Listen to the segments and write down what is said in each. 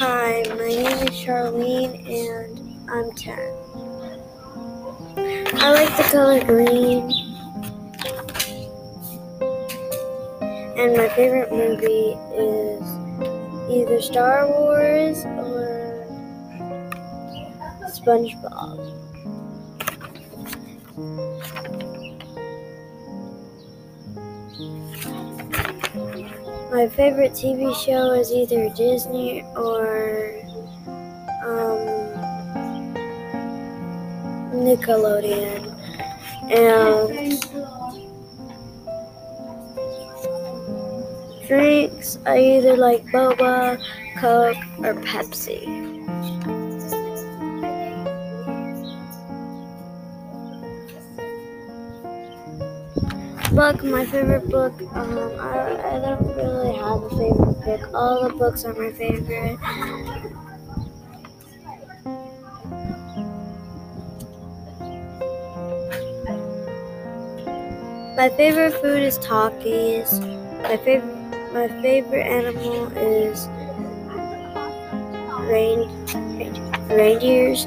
Hi, my name is Sharlyn and I'm 10. I like the color green. And my favorite movie is either Star Wars or SpongeBob. My favorite TV show is either Disney or um, Nickelodeon. And drinks, I either like boba, Coke, or Pepsi. Book, my favorite book. Um, I, I don't really have a favorite book. All the books are my favorite. My favorite food is Takis. My favorite my favorite animal is rain reindeers.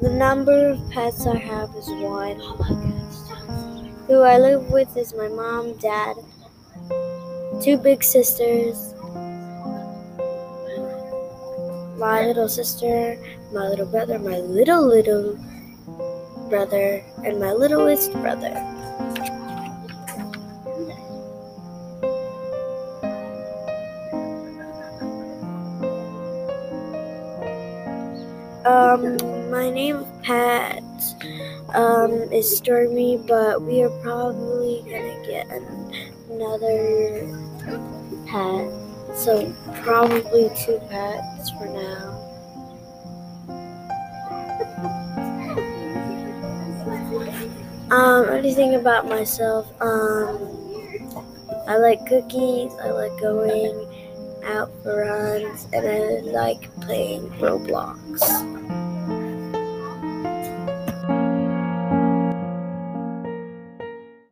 The number of pets I have is one. Who I live with is my mom, dad, two big sisters, my little sister, my little brother, my little little brother, and my littlest brother. Um, my name of pet um, is Stormy, but we are probably gonna get an- another pet. So probably two pets for now. Um, anything about myself? Um, I like cookies. I like going out for runs, and I like playing Roblox.